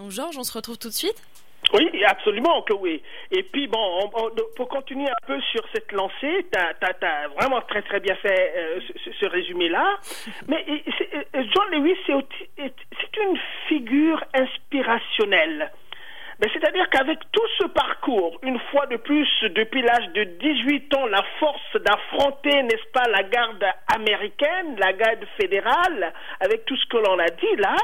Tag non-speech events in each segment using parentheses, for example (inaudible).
Donc Georges, on se retrouve tout de suite oui, absolument oui. Et puis bon, pour continuer un peu sur cette lancée, tu as, vraiment très très bien fait euh, ce, résumé-là. Mais euh, John Lewis, c'est une figure inspirationnelle. C'est-à-dire qu'avec tout ce parcours, une fois de plus, depuis l'âge de 18 ans, la force d'affronter, n'est-ce pas, la garde américaine, la garde fédérale, avec tout ce que l'on a dit là,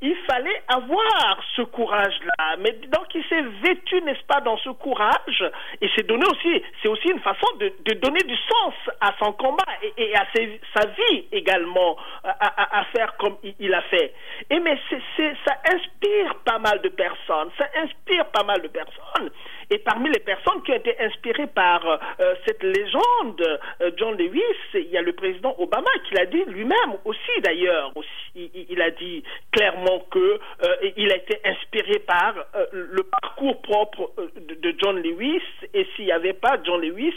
il fallait avoir ce courage-là. Mais donc il s'est vêtu, n'est-ce pas, dans ce courage, et c'est donné aussi, c'est aussi une façon de, donner du sens à son combat et, à sa vie également à, faire comme il, a fait. Et mais ça inspire pas mal de personnes, ça inspire pas mal de personnes. Et parmi les personnes qui ont été inspirées par euh, cette légende, euh, John Lewis, il y a le président Obama qui l'a dit lui-même aussi d'ailleurs. Aussi, il, a dit clairement que euh, il a été inspiré par le parcours propre de, John Lewis. Et s'il n'y avait pas John Lewis,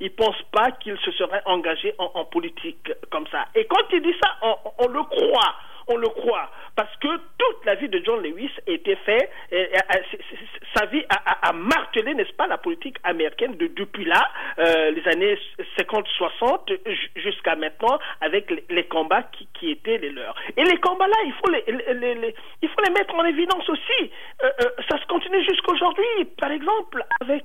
il pense pas qu'il se serait engagé en, politique comme ça. Et quand il dit ça, on le croit on le croit. Parce que toute la vie de John Lewis était faite, sa vie a, martelé, n'est-ce pas, la politique américaine de, depuis là, euh, les années 50-60 jusqu'à maintenant, avec les, combats qui, étaient les leurs. Et les combats-là, il, faut les, il faut les mettre en évidence aussi. Euh, euh, ça se continue jusqu'aujourd'hui, par exemple, avec,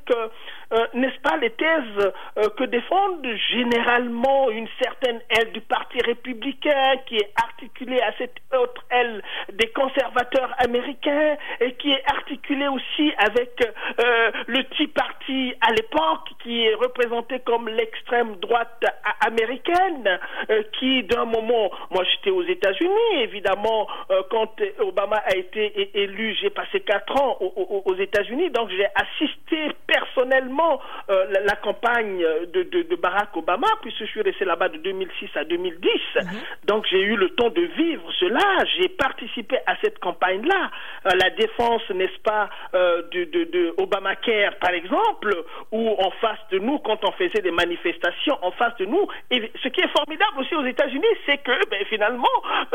n'est-ce pas, les thèses que défendent généralement une certaine aile du Parti républicain qui est articulée à cette autre aile des conservateurs américains et qui est articulée aussi avec euh, le Tea Party à l'époque qui est représenté comme l'extrême droite américaine euh, qui d'un moment, moi j'étais aux États-Unis évidemment euh, quand Obama a été élu, j'ai passé quatre ans aux, États-Unis donc j'ai assisté personnellement la, campagne de, Barack Obama puisque je suis resté là-bas de 2006 à 2010 mm-hmm. donc j'ai eu le temps de vivre cela, j'ai participé à cette campagne-là. Euh, la défense, n'est-ce pas, euh, de, de, Obamacare, par exemple, où en face de nous, quand on faisait des manifestations, en face de nous, et ce qui est formidable aussi aux États-Unis, c'est que ben, finalement,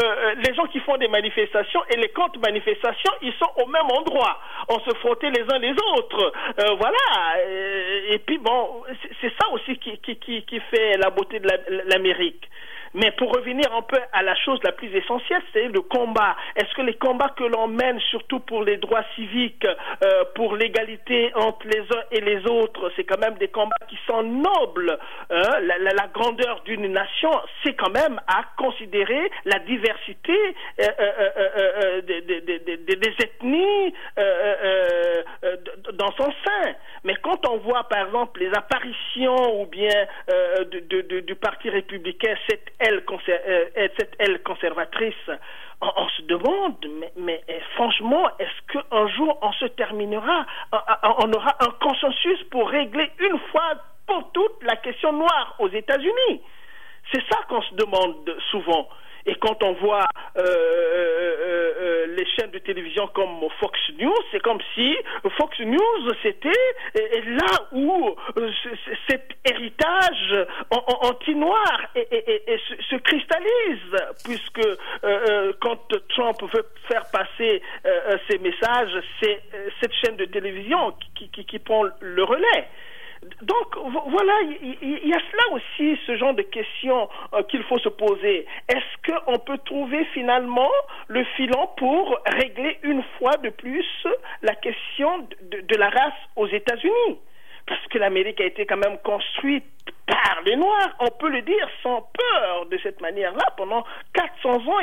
euh, les gens qui font des manifestations et les contre manifestations, ils sont au même endroit. On se frottait les uns les autres. voilà. Et, puis bon, c'est ça aussi qui, qui, qui, fait la beauté de l'Amérique. Mais pour revenir un peu à la chose la plus essentielle, c'est le combat. Est-ce que les combats que l'on mène, surtout pour les droits civiques, euh, pour l'égalité entre les uns et les autres, c'est quand même des combats qui sont nobles. Hein? La, grandeur d'une nation, c'est quand même à considérer la diversité euh, euh, des ethnies dans son sein. Mais quand on voit, par exemple, les apparitions ou bien du Parti républicain, cette euh, cette aile conservatrice, on, se demande, mais, eh, franchement, est-ce qu'un jour on se terminera, on aura un consensus pour régler une fois pour toutes la question noire aux États-Unis? C'est ça qu'on se demande souvent. Et quand on voit euh, euh, euh, les chaînes de télévision comme Fox News, c'est comme si Fox News, c'était là où cet héritage anti-noir se, cristallise, puisque quand Trump veut faire passer ses messages, c'est cette chaîne de télévision qui prend le relais. Donc voilà, il y, a cela aussi, ce genre de questions euh, qu'il faut se poser. Est-ce qu'on peut trouver finalement le filon pour régler une fois de plus la question de la race aux États-Unis? Parce que l'Amérique a été quand même construite par les Noirs, on peut le dire sans peur de cette manière-là. Pendant 400 ans,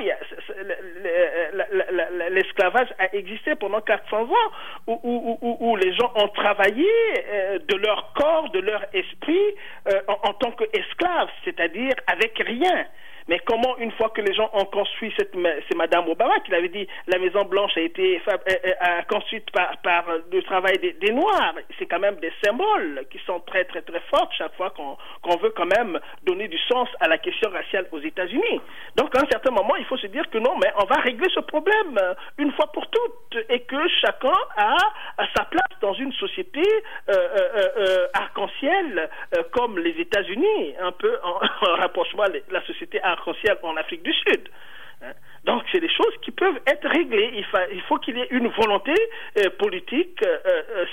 l'esclavage a existé pendant 400 ans, où, les gens ont travaillé euh, de leur corps, de leur esprit, euh, en, tant qu'esclaves, c'est-à-dire avec rien. Mais comment, une fois que les gens ont construit cette, c'est Madame Obama qui l'avait dit, la Maison Blanche a été euh, euh, construite par, par le travail des, Noirs. C'est quand même des symboles qui sont très très très forts chaque fois qu'on veut quand même donner du sens à la question raciale aux États-Unis. Donc à un certain moment, il faut se dire que non, mais on va régler ce problème euh, une fois pour toutes et que chacun a, sa place dans une société arc-en-ciel comme les États-Unis, un peu en, (laughs) rapprochement la société arc-en-ciel en Afrique du Sud. Hein. donc, c'est des choses qui peuvent être réglées. Il, il faut qu'il y ait une volonté politique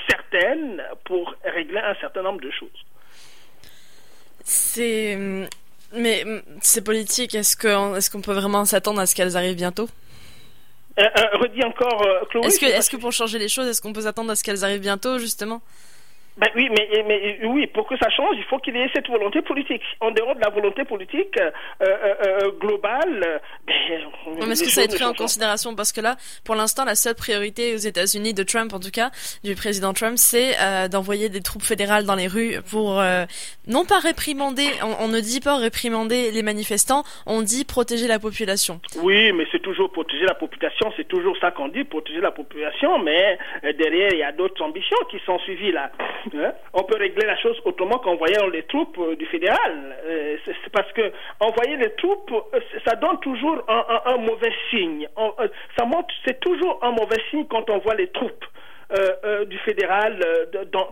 certaine pour régler un certain nombre de choses. C'est mais ces politiques, est-ce qu'on est qu'on peut vraiment s'attendre à ce qu'elles arrivent bientôt? Euh, euh, Redis encore, euh, Chloé. Est-ce que, est que pour changer les choses, est-ce qu'on peut s'attendre à ce qu'elles arrivent bientôt, justement? Ben oui, mais, mais oui, pour que ça change, il faut qu'il y ait cette volonté politique. En dehors de la volonté politique euh, euh, euh globale, ben, mais est-ce que ça être pris en considération? Parce que là, pour l'instant, la seule priorité aux États-Unis de Trump, en tout cas, du président Trump, c'est euh, d'envoyer des troupes fédérales dans les rues pour euh, non pas réprimander. On, on, ne dit pas réprimander les manifestants, on dit protéger la population. Oui, mais c'est toujours protéger la population. C'est toujours ça qu'on dit, protéger la population. Mais derrière, il y a d'autres ambitions qui sont suivies là. Hein? On peut régler la chose autrement qu'en voyant les troupes euh, du fédéral. Euh, c'est parce que envoyer les troupes, euh, ça donne toujours un, mauvais signe. ça c'est toujours un mauvais signe quand on voit les troupes du fédéral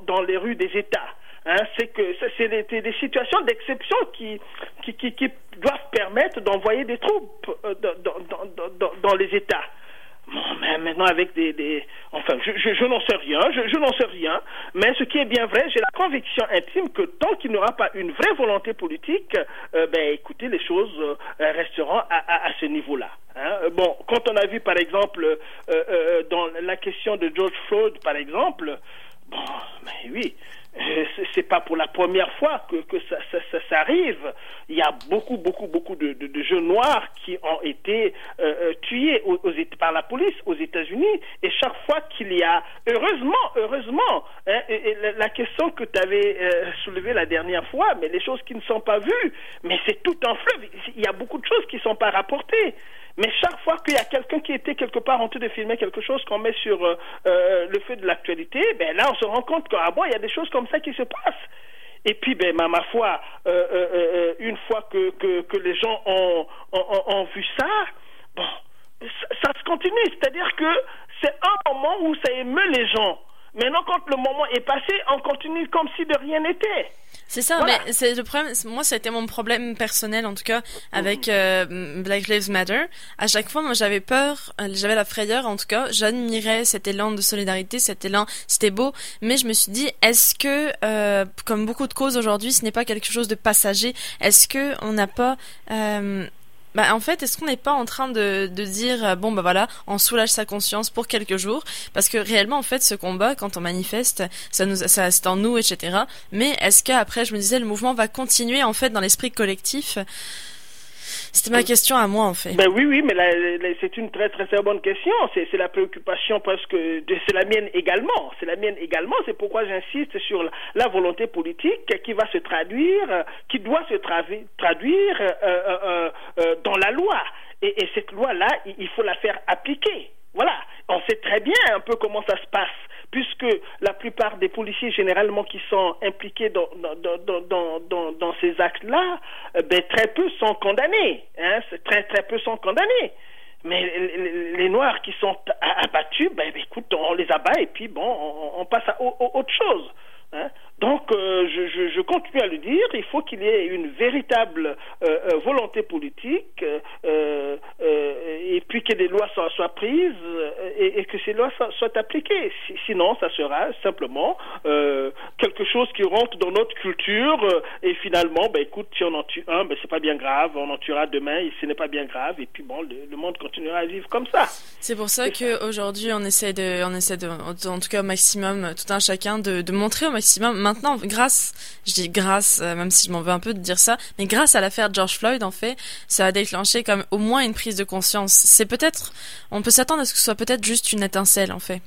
dans, les rues des États. Hein? c'est que c'est des, situations d'exception qui qui, doivent permettre d'envoyer des troupes dans les États. Mais maintenant avec des, enfin, je, je, n'en sais rien, je, je n'en sais rien, mais ce qui est bien vrai, j'ai la conviction intime que tant qu'il n'y aura pas une vraie volonté politique, euh, ben écoutez, les choses euh, resteront à, à, ce niveau-là. Hein. Bon, quand on a vu par exemple euh, euh dans la question de George Floyd, par exemple, bon, mais oui, euh, c'est pas pour la première fois que, que ça, ça, ça, arrive. Il y a beaucoup, beaucoup, beaucoup de, de, de jeunes noirs qui ont été euh, euh tués aux, par la police aux États-Unis. Et chaque fois qu'il y a, heureusement, heureusement, hein, la question que tu avais euh, soulevée la dernière fois, mais les choses qui ne sont pas vues, mais c'est tout un fleuve. Il y a beaucoup de choses qui ne sont pas rapportées. Mais chaque fois qu'il y a quelqu'un qui était quelque part en train de filmer quelque chose qu'on met sur euh, euh, le feu de l'actualité, ben là, on se rend compte qu'à il y a des choses comme ça qui se passent. Et puis, ben, ma, foi, euh, une fois que, que, les gens ont, ont, ont, vu ça, bon, ça, ça se continue. C'est-à-dire que c'est un moment où ça émeut les gens. Maintenant, quand le moment est passé, on continue comme si de rien n'était. C'est ça, mais c'est le problème. Moi, ça a été mon problème personnel, en tout cas, avec euh, Black Lives Matter. À chaque fois, moi, j'avais peur, euh, j'avais la frayeur, en tout cas. J'admirais cet élan de solidarité, cet élan, c'était beau. Mais je me suis dit, est-ce que, euh, comme beaucoup de causes aujourd'hui, ce n'est pas quelque chose de passager? Est-ce que on n'a pas euh, bah, en fait, est-ce qu'on n'est pas en train de, de dire euh, bon bah voilà, on soulage sa conscience pour quelques jours? Parce que réellement en fait ce combat quand on manifeste, ça nous ça c'est en nous etc. Mais est-ce qu'après je me disais le mouvement va continuer en fait dans l'esprit collectif? C'était ma question à moi, en fait. Ben oui, oui, mais c'est une très, très, très bonne question. C'est la préoccupation parce que c'est la mienne également. C'est la mienne également. C'est pourquoi j'insiste sur la, volonté politique qui va se traduire, qui doit se traduire euh, euh, euh, dans la loi. Et, et cette loi-là, il faut la faire appliquer. Voilà. On sait très bien un peu comment ça se passe puisque la plupart des policiers généralement qui sont impliqués dans, dans, dans, dans, ces actes-là, euh, ben, très peu sont condamnés. Hein, très, très peu sont condamnés. Mais les, Noirs qui sont abattus, ben, écoute, on les abat et puis bon, on, passe à, autre chose. Hein. Donc, euh, je, je, continue à le dire, il faut qu'il y ait une véritable euh, volonté politique, et puis que des lois soient, soient prises et, et, que ces lois soient, soient appliquées. sinon, ça sera simplement quelque chose qui rentre dans notre culture, et finalement, ben écoute, si on en tue un, ben c'est pas bien grave, on en tuera demain, et ce n'est pas bien grave, et puis bon, le, monde continuera à vivre comme ça. C'est pour ça qu'aujourd'hui, on essaie de, on essaie de, en tout cas au maximum, tout un chacun, de, de montrer au maximum maintenant, grâce, je dis grâce, euh, même si je m'en veux un peu de dire ça, mais grâce à l'affaire George Floyd, en fait, ça a déclenché comme au moins une prise de conscience. C'est peut-être, on peut s'attendre à ce que ce soit peut-être juste une étincelle, en fait.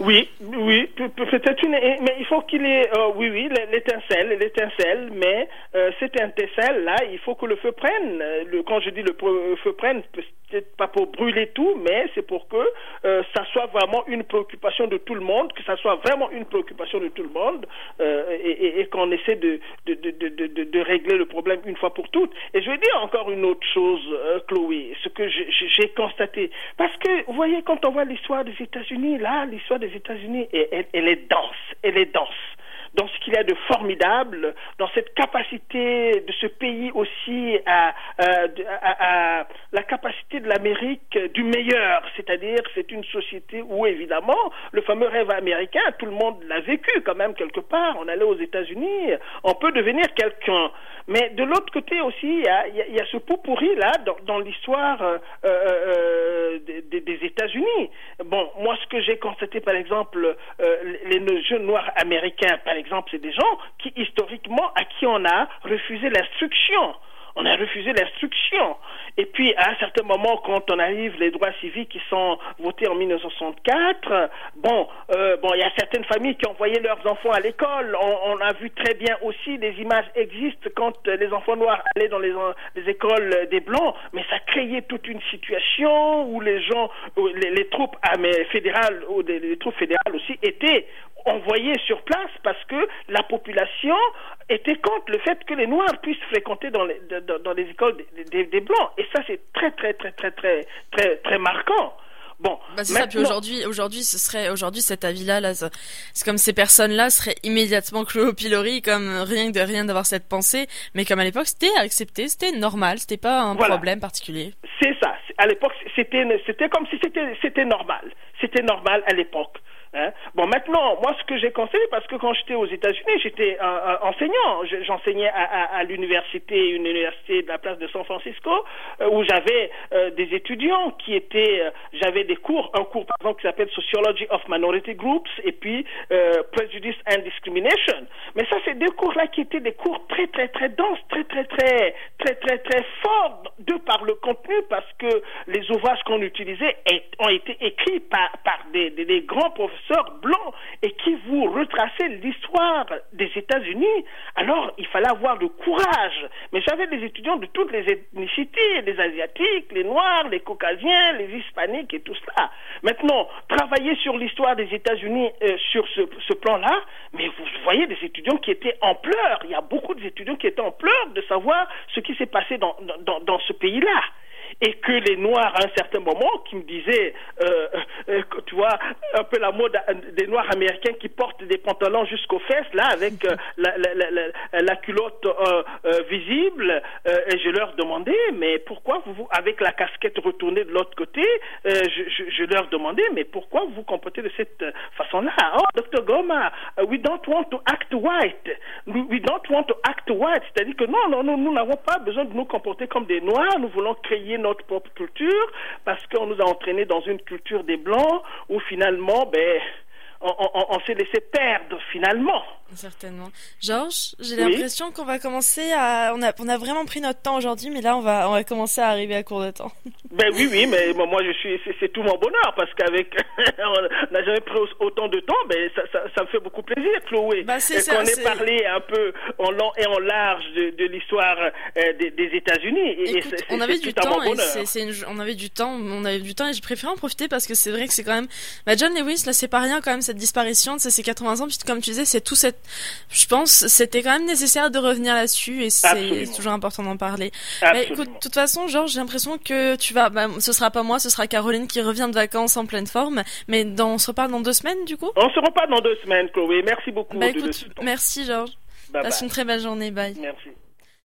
Oui, oui, peut-être une, mais il faut qu'il ait, euh, oui, oui, l'étincelle, l'étincelle, mais euh, cette étincelle-là, il faut que le feu prenne. Le, quand je dis le feu prenne, peut-être pas pour brûler tout, mais c'est pour que euh, ça soit vraiment une préoccupation de tout le monde, que ça soit vraiment une préoccupation de tout le monde, euh, et, qu'on essaie de de, de, régler le problème une fois pour toutes. Et je vais dire encore une autre chose, euh, Chloé, ce que j'ai constaté, parce que vous voyez, quand on voit l'histoire des États-Unis, là, l'histoire des États-Unis, elle, elle, est dense, elle est dense. Dans ce qu'il y a de formidable, dans cette capacité de ce pays aussi à, à, la capacité de l'Amérique du meilleur, c'est-à-dire c'est une société où évidemment le fameux rêve américain, tout le monde l'a vécu quand même quelque part. On allait aux États-Unis, on peut devenir quelqu'un. Mais de l'autre côté aussi, il y a, y a, ce pot pourri là dans, dans l'histoire euh, euh, des, des États-Unis. Bon, moi ce que j'ai constaté par exemple, euh, les jeunes noirs américains par exemple, c'est des gens qui historiquement à qui on a refusé l'instruction on a refusé l'instruction. Et puis, à un certain moment, quand on arrive les droits civiques qui sont votés en 1964, bon, euh, bon, il y a certaines familles qui envoyaient leurs enfants à l'école. On, a vu très bien aussi des images existent quand les enfants noirs allaient dans les, écoles des blancs, mais ça créait toute une situation où les gens, les, troupes fédérales ou les troupes fédérales aussi étaient envoyés sur place parce que la population était contre le fait que les Noirs puissent fréquenter dans les, dans, les écoles des, des, Blancs. Et ça, c'est très, très, très, très, très, très, très marquant. Bon, bah c'est ça. Puis aujourd'hui, aujourd'hui, ce serait aujourd'hui cet avis-là, là, c'est comme ces personnes-là seraient immédiatement clouées au pilori, comme rien de rien d'avoir cette pensée. Mais comme à l'époque, c'était accepté, c'était normal, c'était pas un problème particulier. C'est ça. À l'époque, c'était c'était comme si c'était c'était normal. C'était normal à l'époque. Hein? Bon, maintenant, moi, ce que j'ai conseillé, parce que quand j'étais aux États-Unis, j'étais enseignant. J'enseignais à, l'université, une université de la place de San Francisco, euh, où j'avais euh, des étudiants qui étaient, euh, j'avais des cours, un cours par exemple qui s'appelle Sociology of Minority Groups et puis Prejudice and Discrimination. Mais ça, c'est deux cours-là qui étaient des cours très, très, très denses, très, très, très, très, très, très forts de par le contenu, parce que les ouvrages qu'on utilisait ont été écrits par, par des, des, des grands professeurs professeur blanc et qui vous retraçait l'histoire des États-Unis, alors il fallait avoir le courage. Mais j'avais des étudiants de toutes les ethnicités, les Asiatiques, les Noirs, les Caucasiens, les Hispaniques et tout cela. Maintenant, travailler sur l'histoire des États-Unis euh, sur ce, plan-là, mais vous voyez des étudiants qui étaient en pleurs. Il y a beaucoup d'étudiants qui étaient en pleurs de savoir ce qui s'est passé dans, dans ce pays-là et que les Noirs, à un certain moment, qui me disaient, euh, euh, tu vois, un peu la mode des Noirs américains qui portent des pantalons jusqu'aux fesses, là, avec euh, (laughs) la, la, la, la, culotte visible, et je leur demandais, mais pourquoi vous, avec la casquette retournée de l'autre côté, je, je, je, leur demandais, mais pourquoi vous vous comportez de cette façon-là? Oh, Dr. Goma, we don't want to act white. We don't want to act white. C'est-à-dire que non, non, non nous n'avons pas besoin de nous comporter comme des Noirs, nous voulons créer notre propre culture parce qu'on nous a entraînés dans une culture des Blancs où finalement, ben, on, s'est laissé perdre finalement. Certainement. Georges, j'ai l'impression qu'on va commencer à. On a, on a vraiment pris notre temps aujourd'hui, mais là, on va, on va commencer à arriver à court de temps. (laughs) Ben oui, oui, mais moi, je suis. C'est tout mon bonheur parce qu'avec. (laughs) on n'a jamais pris autant de temps, mais ça, ça, me fait beaucoup plaisir, Chloé. Bah, c'est Qu'on ait parlé un peu en long et en large de, l'histoire euh, des, États-Unis. Et, on avait du temps, on avait du temps, on avait du temps et j'ai préféré en profiter parce que c'est vrai que c'est quand même. Bah, John Lewis, là, c'est pas rien quand même cette disparition de ces 80 ans, puisque comme tu disais, c'est tout cette, je pense, c'était quand même nécessaire de revenir là-dessus et c'est toujours important d'en parler. écoute, de toute façon, Georges, j'ai l'impression que tu vas, bah, ce sera pas moi, ce sera Caroline qui revient de vacances en pleine forme, mais dans, on se reparle dans deux semaines, du coup? On se reparle dans deux semaines, Chloé. Merci beaucoup. Bah, écoute, merci, Georges. Passe une très belle journée. Bye. Merci.